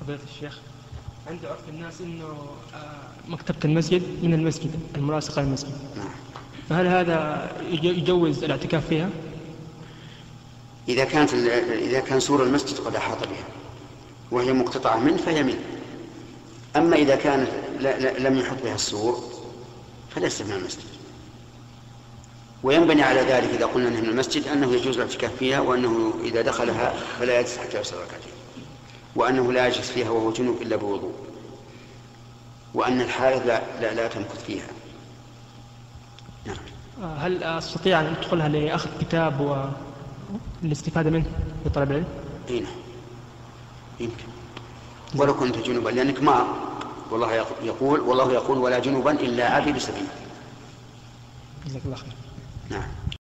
فضيلة الشيخ عند عرف الناس إنه آه، مكتبة المسجد من المسجد الملاصقة للمسجد نعم. فهل هذا يج- يجوز الاعتكاف فيها؟ إذا كانت إذا كان سور المسجد قد أحاط بها وهي مقتطعة منه فهي منه. أما إذا كان لا لا لم يحط بها السور فليس من المسجد. وينبني على ذلك إذا قلنا أنها من المسجد أنه يجوز الاعتكاف فيها وأنه إذا دخلها فلا يجلس حتى يصلي ركعتين وأنه لا يجلس فيها وهو جنوب إلا بوضوء وأن الحائض لا, لا, لا تمكث فيها. نعم. هل أستطيع أن أدخلها لأخذ كتاب والاستفادة منه لطلب العلم؟ إي نعم. يمكن ولو كنت جنوبا لأنك ما والله يق- يقول والله يقول ولا جنوبا إلا عابر سبيل جزاك الله خير. نعم.